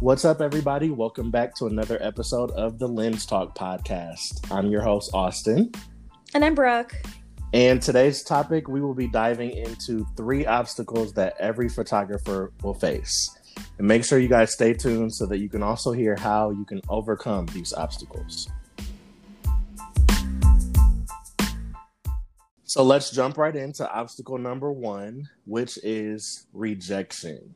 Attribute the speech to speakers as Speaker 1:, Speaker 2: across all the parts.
Speaker 1: What's up, everybody? Welcome back to another episode of the Lens Talk podcast. I'm your host, Austin.
Speaker 2: And I'm Brooke.
Speaker 1: And today's topic, we will be diving into three obstacles that every photographer will face. And make sure you guys stay tuned so that you can also hear how you can overcome these obstacles. So let's jump right into obstacle number one, which is rejection.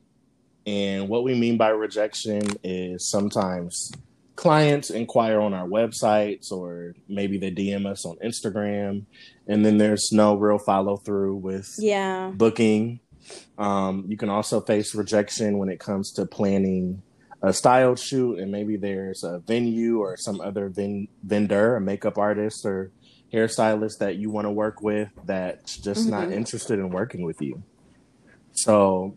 Speaker 1: And what we mean by rejection is sometimes clients inquire on our websites or maybe they DM us on Instagram and then there's no real follow through with
Speaker 2: yeah.
Speaker 1: booking. Um, you can also face rejection when it comes to planning a styled shoot and maybe there's a venue or some other ven- vendor, a makeup artist or hairstylist that you want to work with that's just mm-hmm. not interested in working with you. So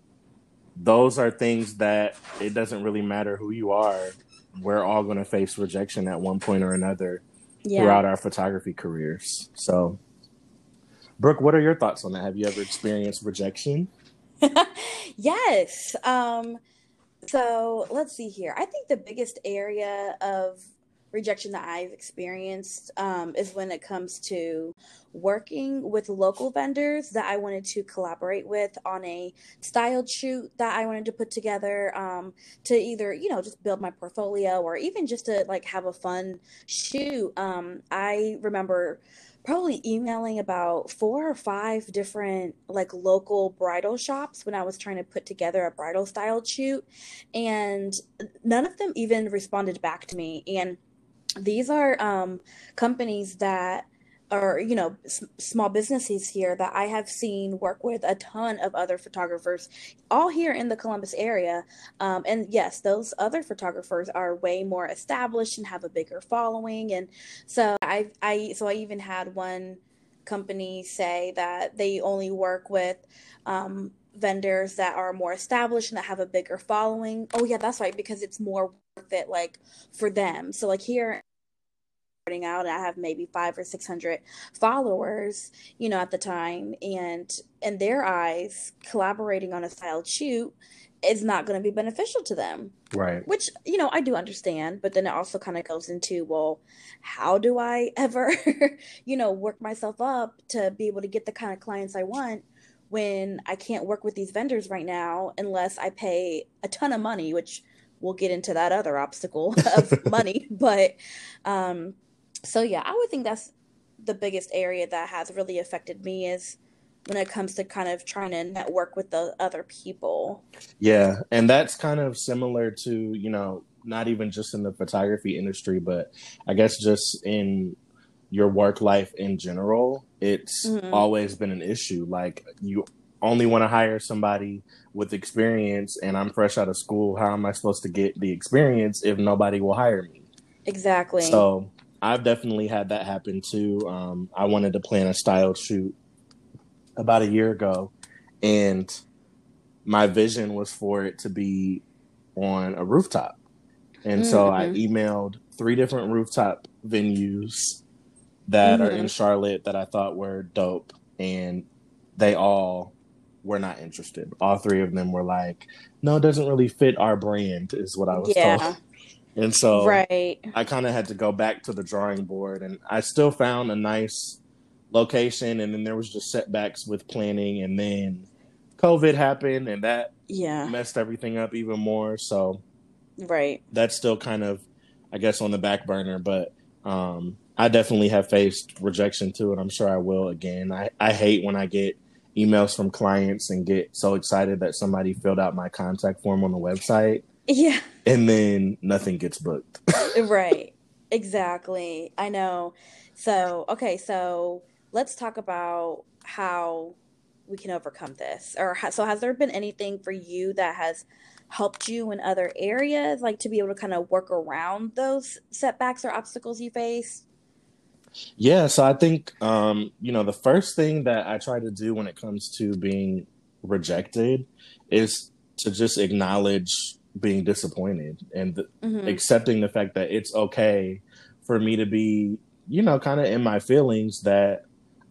Speaker 1: those are things that it doesn't really matter who you are. We're all going to face rejection at one point or another yeah. throughout our photography careers. So, Brooke, what are your thoughts on that? Have you ever experienced rejection?
Speaker 2: yes. Um, so let's see here. I think the biggest area of rejection that I've experienced um, is when it comes to working with local vendors that I wanted to collaborate with on a styled shoot that I wanted to put together um, to either, you know, just build my portfolio or even just to like have a fun shoot. Um, I remember probably emailing about four or five different like local bridal shops when I was trying to put together a bridal styled shoot and none of them even responded back to me and these are um, companies that are you know s- small businesses here that i have seen work with a ton of other photographers all here in the columbus area. Um, and yes those other photographers are way more established and have a bigger following. And so i i so i even had one company say that they only work with um, vendors that are more established and that have a bigger following. Oh yeah that's right because it's more worth it like for them. So like here out and I have maybe five or six hundred followers, you know, at the time. And in their eyes, collaborating on a styled shoot is not going to be beneficial to them.
Speaker 1: Right.
Speaker 2: Which, you know, I do understand, but then it also kind of goes into, well, how do I ever, you know, work myself up to be able to get the kind of clients I want when I can't work with these vendors right now unless I pay a ton of money, which we'll get into that other obstacle of money. But um so yeah, I would think that's the biggest area that has really affected me is when it comes to kind of trying to network with the other people.
Speaker 1: Yeah, and that's kind of similar to, you know, not even just in the photography industry, but I guess just in your work life in general, it's mm-hmm. always been an issue. Like you only want to hire somebody with experience and I'm fresh out of school. How am I supposed to get the experience if nobody will hire me?
Speaker 2: Exactly.
Speaker 1: So I've definitely had that happen too. Um, I wanted to plan a style shoot about a year ago, and my vision was for it to be on a rooftop. And mm-hmm. so I mm-hmm. emailed three different rooftop venues that mm-hmm. are in mm-hmm. Charlotte that I thought were dope, and they all were not interested. All three of them were like, "No, it doesn't really fit our brand," is what I was yeah. told. And so
Speaker 2: right.
Speaker 1: I kind of had to go back to the drawing board and I still found a nice location and then there was just setbacks with planning and then COVID happened and that
Speaker 2: yeah
Speaker 1: messed everything up even more. So
Speaker 2: right.
Speaker 1: That's still kind of I guess on the back burner, but um I definitely have faced rejection too and I'm sure I will again. I, I hate when I get emails from clients and get so excited that somebody filled out my contact form on the website
Speaker 2: yeah.
Speaker 1: And then nothing gets booked.
Speaker 2: right. Exactly. I know. So, okay, so let's talk about how we can overcome this. Or so has there been anything for you that has helped you in other areas like to be able to kind of work around those setbacks or obstacles you face?
Speaker 1: Yeah, so I think um, you know, the first thing that I try to do when it comes to being rejected is to just acknowledge being disappointed and mm-hmm. accepting the fact that it's okay for me to be, you know, kind of in my feelings that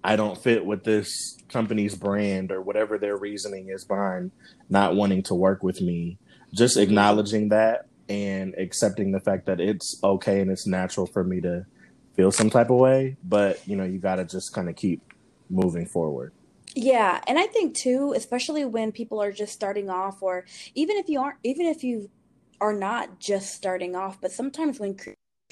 Speaker 1: I don't fit with this company's brand or whatever their reasoning is behind not wanting to work with me. Just acknowledging that and accepting the fact that it's okay and it's natural for me to feel some type of way, but you know, you got to just kind of keep moving forward.
Speaker 2: Yeah, and I think too, especially when people are just starting off or even if you aren't even if you are not just starting off, but sometimes when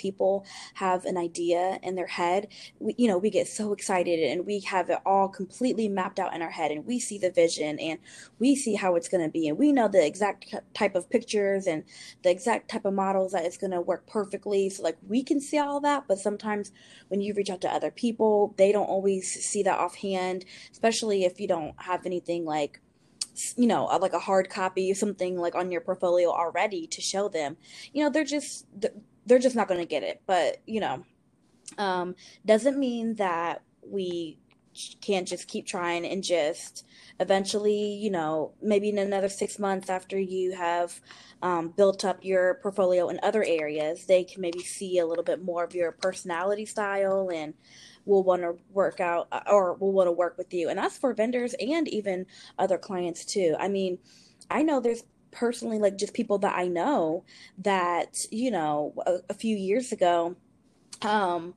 Speaker 2: people have an idea in their head we, you know we get so excited and we have it all completely mapped out in our head and we see the vision and we see how it's going to be and we know the exact type of pictures and the exact type of models that it's going to work perfectly. So like we can see all that but sometimes when you reach out to other people they don't always see that offhand especially if you don't have anything like you know like a hard copy something like on your portfolio already to show them. You know they're just they're just not going to get it. But you know, um, doesn't mean that we can't just keep trying and just eventually, you know, maybe in another six months after you have um, built up your portfolio in other areas, they can maybe see a little bit more of your personality style and will want to work out or will want to work with you. And that's for vendors and even other clients too. I mean, I know there's personally like just people that I know that you know a, a few years ago um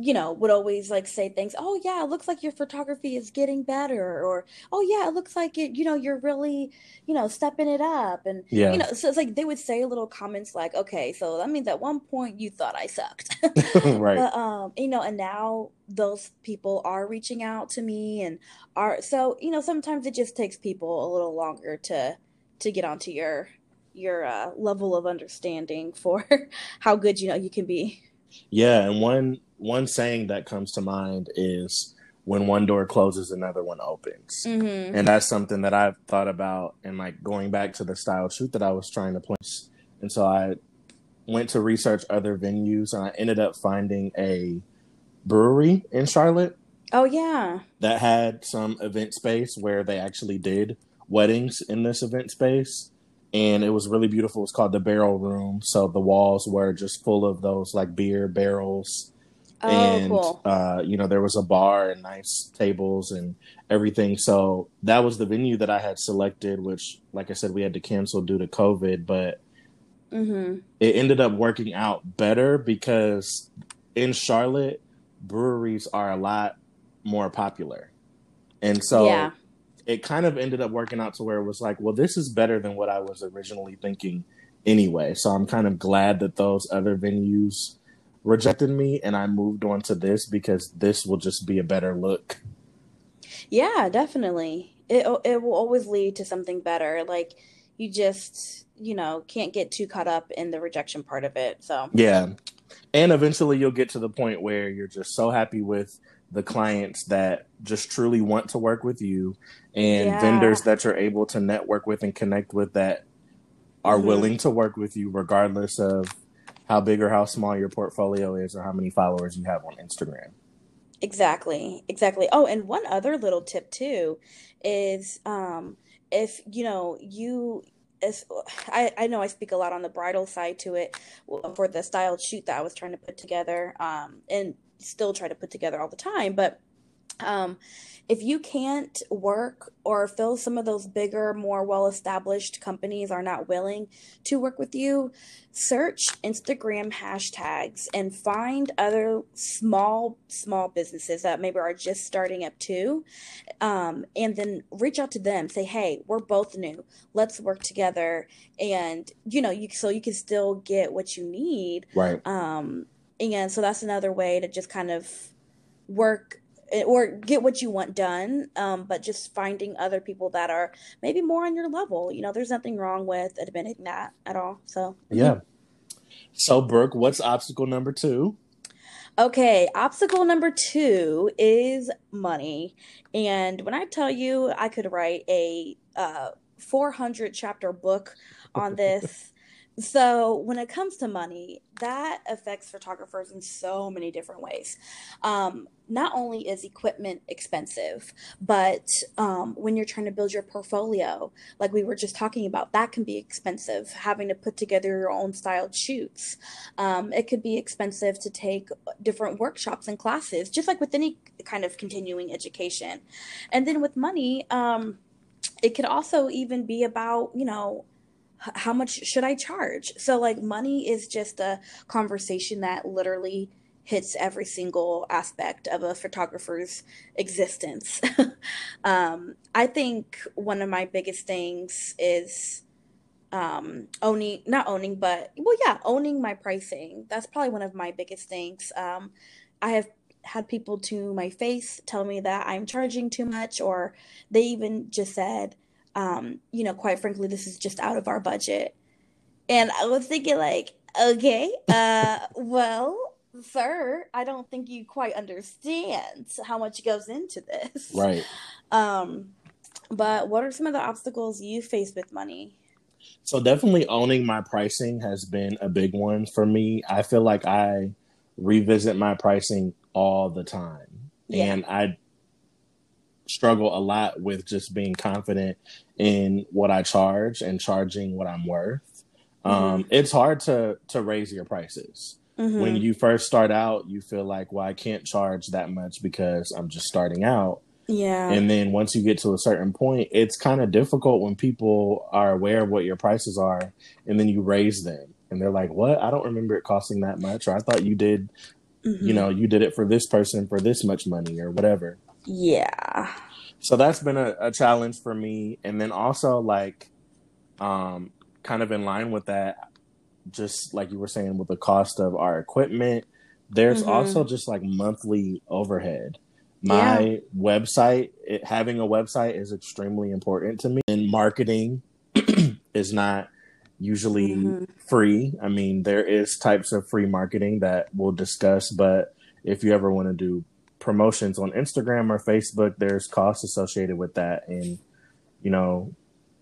Speaker 2: you know, would always like say things, oh yeah, it looks like your photography is getting better, or oh yeah, it looks like it, you know, you're really, you know, stepping it up. And yeah. you know, so it's like they would say little comments like, okay, so that means at one point you thought I sucked. right. But um, you know, and now those people are reaching out to me and are so, you know, sometimes it just takes people a little longer to to get onto your your uh, level of understanding for how good you know you can be.
Speaker 1: Yeah, and one one saying that comes to mind is when one door closes, another one opens, mm-hmm. and that's something that I've thought about. And like going back to the style shoot that I was trying to place, and so I went to research other venues, and I ended up finding a brewery in Charlotte.
Speaker 2: Oh yeah,
Speaker 1: that had some event space where they actually did weddings in this event space and it was really beautiful. It's called the Barrel Room. So the walls were just full of those like beer barrels. Oh, and cool. uh, you know, there was a bar and nice tables and everything. So that was the venue that I had selected, which, like I said, we had to cancel due to COVID, but mm-hmm. it ended up working out better because in Charlotte, breweries are a lot more popular. And so yeah it kind of ended up working out to where it was like, well, this is better than what I was originally thinking anyway. So I'm kind of glad that those other venues rejected me and I moved on to this because this will just be a better look.
Speaker 2: Yeah, definitely. It it will always lead to something better. Like you just, you know, can't get too caught up in the rejection part of it. So
Speaker 1: Yeah. And eventually you'll get to the point where you're just so happy with the clients that just truly want to work with you and yeah. vendors that you're able to network with and connect with that are mm-hmm. willing to work with you regardless of how big or how small your portfolio is or how many followers you have on Instagram.
Speaker 2: Exactly. Exactly. Oh, and one other little tip too is um if you know you as I, I know I speak a lot on the bridal side to it for the styled shoot that I was trying to put together um and still try to put together all the time but um if you can't work or feel some of those bigger, more well established companies are not willing to work with you, search Instagram hashtags and find other small, small businesses that maybe are just starting up too. Um, and then reach out to them, say, hey, we're both new. Let's work together. And, you know, you so you can still get what you need.
Speaker 1: Right.
Speaker 2: Um, and so that's another way to just kind of work Eh, or get what you want done um, but just finding other people that are maybe more on your level. You know there's nothing wrong with admitting that at all. So
Speaker 1: yeah. So brooke what's obstacle number two?
Speaker 2: Okay obstacle number two is money. And when i tell you i could write a uh, 400 chapter book on this so when it comes to money that affects photographers in so many different ways. Um, not only is equipment expensive but um, when you're trying to build your portfolio like we were just talking about that can be expensive having to put together your own styled shoots. Um, it could be expensive to take different workshops and classes just like with any kind of continuing education. And then with money um, it could also even be about you know how much should I charge? So, like, money is just a conversation that literally hits every single aspect of a photographer's existence. um, I think one of my biggest things is um, owning, not owning, but well, yeah, owning my pricing. That's probably one of my biggest things. Um, I have had people to my face tell me that I'm charging too much, or they even just said, um, you know, quite frankly, this is just out of our budget. And I was thinking, like, okay, uh, well, sir, I don't think you quite understand how much goes into this.
Speaker 1: Right.
Speaker 2: Um, but what are some of the obstacles you face with money?
Speaker 1: So definitely owning my pricing has been a big one for me. I feel like I revisit my pricing all the time. Yeah. And I struggle a lot with just being confident in what I charge and charging what I'm worth. Mm-hmm. Um, it's hard to to raise your prices. Mm-hmm. When you first start out, you feel like, well, I can't charge that much because I'm just starting out.
Speaker 2: Yeah.
Speaker 1: And then once you get to a certain point, it's kind of difficult when people are aware of what your prices are and then you raise them and they're like, "What? I don't remember it costing that much or I thought you did mm-hmm. you know, you did it for this person for this much money or whatever."
Speaker 2: Yeah.
Speaker 1: So that's been a, a challenge for me and then also like um kind of in line with that just like you were saying with the cost of our equipment, there's mm-hmm. also just like monthly overhead. My yeah. website, it, having a website is extremely important to me. And marketing is not usually mm-hmm. free. I mean, there is types of free marketing that we'll discuss, but if you ever want to do promotions on Instagram or Facebook, there's costs associated with that. And, you know,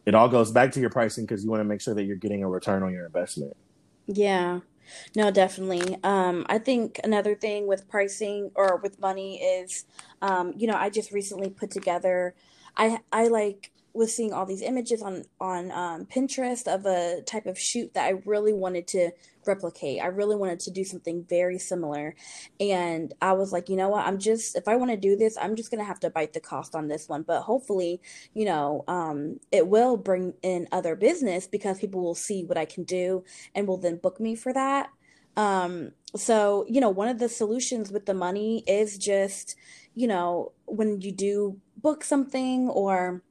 Speaker 1: it all goes back to your pricing because you want to make sure that you're getting a return on your investment.
Speaker 2: Yeah. No, definitely. Um, I think another thing with pricing or with money is, um, you know, I just recently put together. I I like was seeing all these images on on um, Pinterest of a type of shoot that I really wanted to replicate. I really wanted to do something very similar, and I was like, you know what? I'm just if I want to do this, I'm just gonna have to bite the cost on this one. But hopefully, you know, um, it will bring in other business because people will see what I can do and will then book me for that. Um, so you know, one of the solutions with the money is just, you know, when you do book something or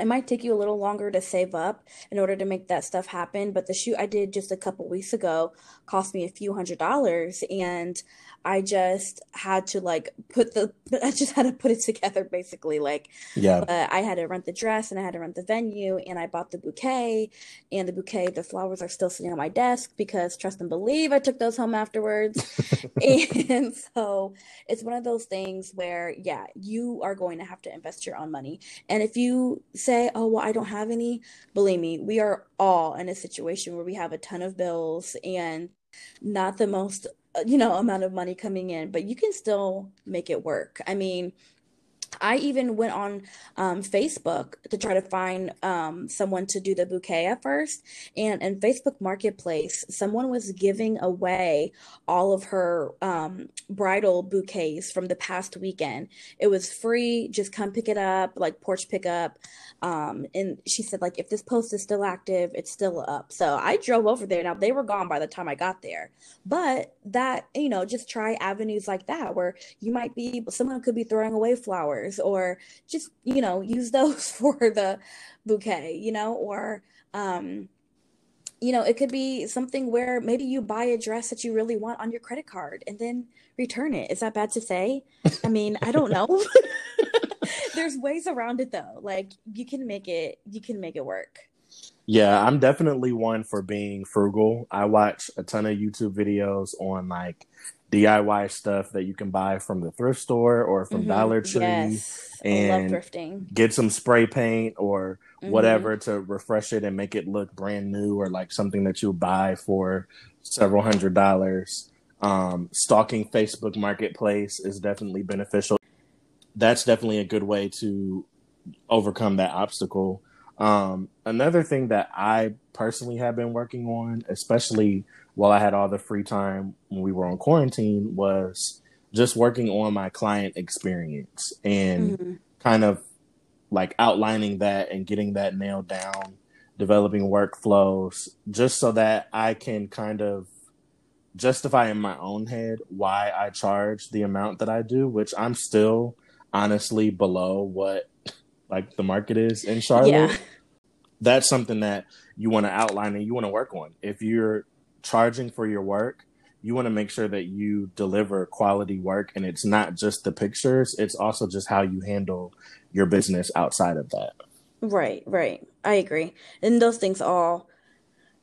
Speaker 2: it might take you a little longer to save up in order to make that stuff happen but the shoot i did just a couple weeks ago cost me a few hundred dollars and I just had to like put the I just had to put it together basically like
Speaker 1: yeah.
Speaker 2: uh, I had to rent the dress and I had to rent the venue and I bought the bouquet and the bouquet the flowers are still sitting on my desk because trust and believe I took those home afterwards. And so it's one of those things where yeah you are going to have to invest your own money and if you say oh well I don't have any. Believe me we are all in a situation where we have a ton of bills and not the most uh, you know amount of money coming in but you can still make it work. I mean I even went on um, Facebook to try to find um, someone to do the bouquet at first. And in Facebook Marketplace, someone was giving away all of her um, bridal bouquets from the past weekend. It was free, just come pick it up, like porch pickup. Um, and she said, like, if this post is still active, it's still up. So I drove over there. Now they were gone by the time I got there. But that, you know, just try avenues like that where you might be, someone could be throwing away flowers flowers or just you know use those for the bouquet you know or um you know it could be something where maybe you buy a dress that you really want on your credit card and then return it. Is that bad to say? I mean i don't know. There's ways around it though. Like you can make it you can make it work
Speaker 1: yeah i'm definitely one for being frugal i watch a ton of youtube videos on like DIY stuff that you can buy from the thrift store or from mm-hmm. Dollar Tree
Speaker 2: yes.
Speaker 1: and
Speaker 2: thrifting.
Speaker 1: get some spray paint or mm-hmm. whatever to refresh it and make it look brand new or like something that you buy for several hundred dollars. Um, stalking Facebook Marketplace is definitely beneficial. That's definitely a good way to overcome that obstacle. Um, another thing that I personally have been working on, especially while I had all the free time when we were on quarantine, was just working on my client experience and mm-hmm. kind of like outlining that and getting that nailed down developing workflows, just so that I can kind of justify in my own head why I charge the amount that I do, which I'm still honestly below what like the market is in Charlotte. Yeah. That's something that you want to outline and you want to work on. If you're charging for your work, you want to make sure that you deliver quality work and it's not just the pictures, it's also just how you handle your business outside of that.
Speaker 2: Right, right. I agree. And those things all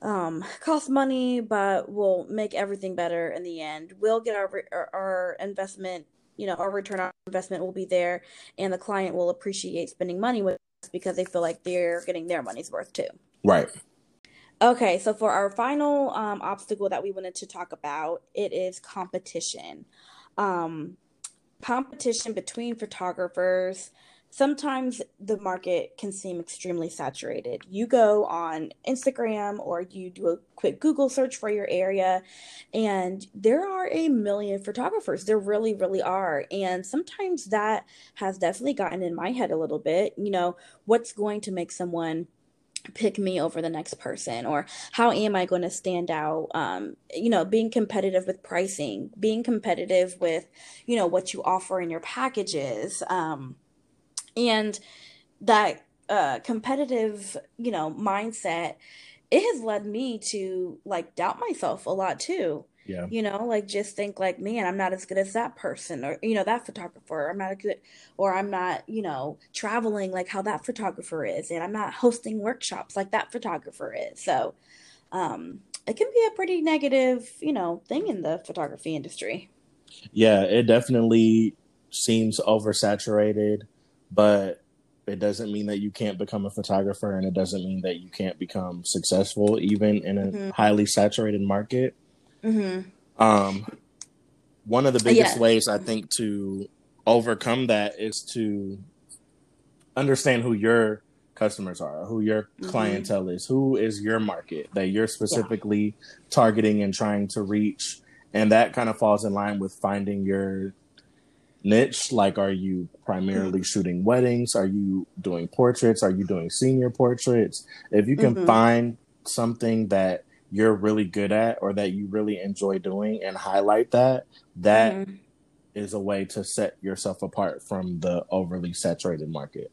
Speaker 2: um, cost money, but will make everything better in the end. We'll get our our, our investment, you know, our return on investment will be there, and the client will appreciate spending money with us because they feel like they're getting their money's worth too.
Speaker 1: Right.
Speaker 2: Okay, so for our final um, obstacle that we wanted to talk about, it is competition. Um, competition between photographers sometimes the market can seem extremely saturated. You go on Instagram or you do a quick Google search for your area, and there are a million photographers. There really, really are. And sometimes that has definitely gotten in my head a little bit. You know, what's going to make someone pick me over the next person or how am i going to stand out um, you know being competitive with pricing being competitive with you know what you offer in your packages um, and that uh, competitive you know mindset it has led me to like doubt myself a lot too.
Speaker 1: Yeah.
Speaker 2: You know like just think like man i'm not as good as that person or you know that photographer. I'm not a good or i'm not you know traveling like how that photographer is and i'm not hosting workshops like that photographer is. So um it can be a pretty negative you know thing in the photography industry.
Speaker 1: Yeah it definitely seems oversaturated but it doesn't mean that you can't become a photographer and it doesn't mean that you can't become successful even in a mm-hmm. highly saturated market
Speaker 2: mm-hmm.
Speaker 1: um, one of the biggest yeah. ways i think to overcome that is to understand who your customers are who your mm-hmm. clientele is who is your market that you're specifically yeah. targeting and trying to reach and that kind of falls in line with finding your niche? Like, are you primarily shooting weddings? Are you doing portraits? Are you doing senior portraits? If you can mm-hmm. find something that you're really good at or that you really enjoy doing and highlight that, that mm-hmm. is a way to set yourself apart from the overly saturated market.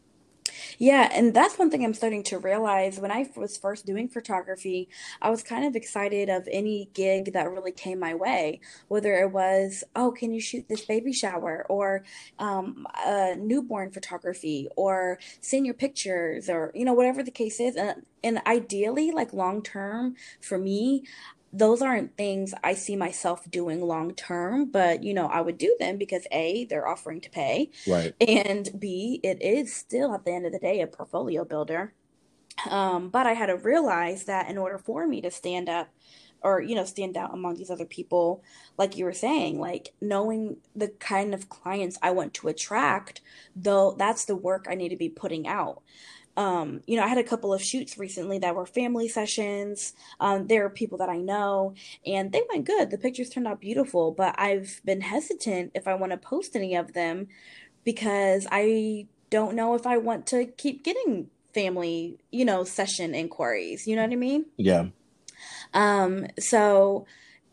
Speaker 2: Yeah, and that's one thing I'm starting to realize. When I was first doing photography, I was kind of excited of any gig that really came my way, whether it was, oh, can you shoot this baby shower, or um, newborn photography, or senior pictures, or you know whatever the case is. And and ideally, like long term for me, those aren't things I see myself doing long term, but you know, I would do them because A, they're offering to pay.
Speaker 1: Right.
Speaker 2: And B, it is still at the end of the day a portfolio builder. Um, but I had to realize that in order for me to stand up or, you know, stand out among these other people, like you were saying, like knowing the kind of clients I want to attract, though that's the work I need to be putting out um, you know, I had a couple of shoots recently that were family sessions. Um, there are people that I know, and they went good. The pictures turned out beautiful, but I've been hesitant if I want to post any of them because I don't know if I want to keep getting family, you know, session inquiries. You know what I mean?
Speaker 1: Yeah.
Speaker 2: Um, so,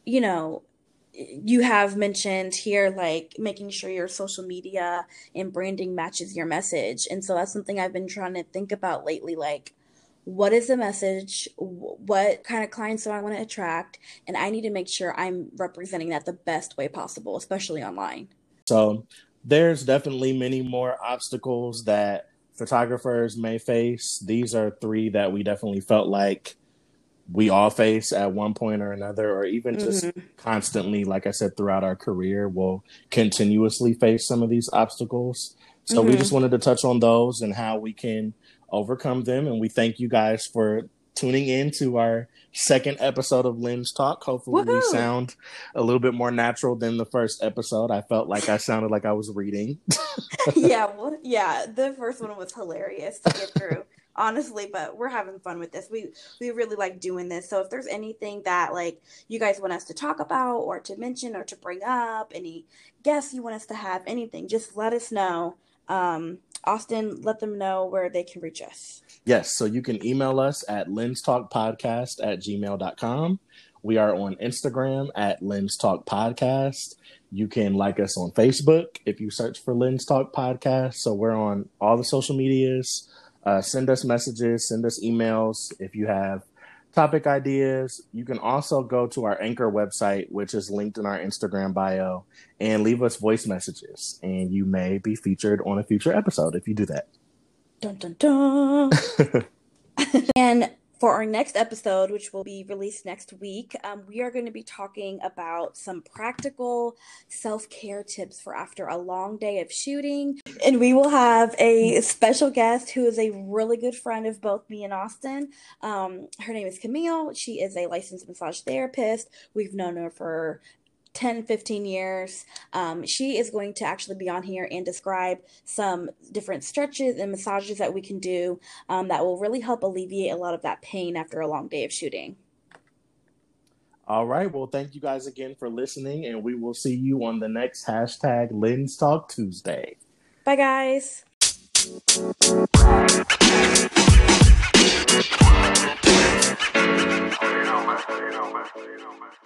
Speaker 2: you know, you have mentioned here like making sure your social media and branding matches your message. And so that's something i've been trying to think about lately like what is the message? What kind of clients do i want to attract? And i need to make sure i'm representing that the best way possible especially online.
Speaker 1: So there's definitely many more obstacles that photographers may face. These are three that we definitely felt like we all face at one point or another, or even just mm-hmm. constantly, like I said, throughout our career, we'll continuously face some of these obstacles. So mm-hmm. we just wanted to touch on those and how we can overcome them. And we thank you guys for tuning in to our second episode of Lens Talk. Hopefully, Woo-hoo! we sound a little bit more natural than the first episode. I felt like I sounded like I was reading.
Speaker 2: yeah, well, yeah, the first one was hilarious to get through honestly but we're having fun with this we we really like doing this so if there's anything that like you guys want us to talk about or to mention or to bring up any guests you want us to have anything just let us know um Austin, let them know where they can reach us.
Speaker 1: Yes, so you can email us at lenstalkpodcast at gmail.com. We are on Instagram at Lens Talk Podcast. You can like us on Facebook if you search for Lens Talk Podcast. So we're on all the social medias. Uh, send us messages, send us emails if you have topic ideas. You can also go to our Anchor website, which is linked in our Instagram bio, and leave us voice messages. And you may be featured on a future episode if you do that.
Speaker 2: Dun dun dun. and for our next episode, which will be released next week, um, we are going to be talking about some practical self care tips for after a long day of shooting. And we will have a special guest who is a really good friend of both me and Austin. Um, her name is Camille. She is a licensed massage therapist. We've known her for 10 15 years um, she is going to actually be on here and describe some different stretches and massages that we can do um, that will really help alleviate a lot of that pain after a long day of shooting
Speaker 1: all right well thank you guys again for listening and we will see you on the next hashtag lens talk tuesday
Speaker 2: bye guys you know, man. You know, man. You know, man.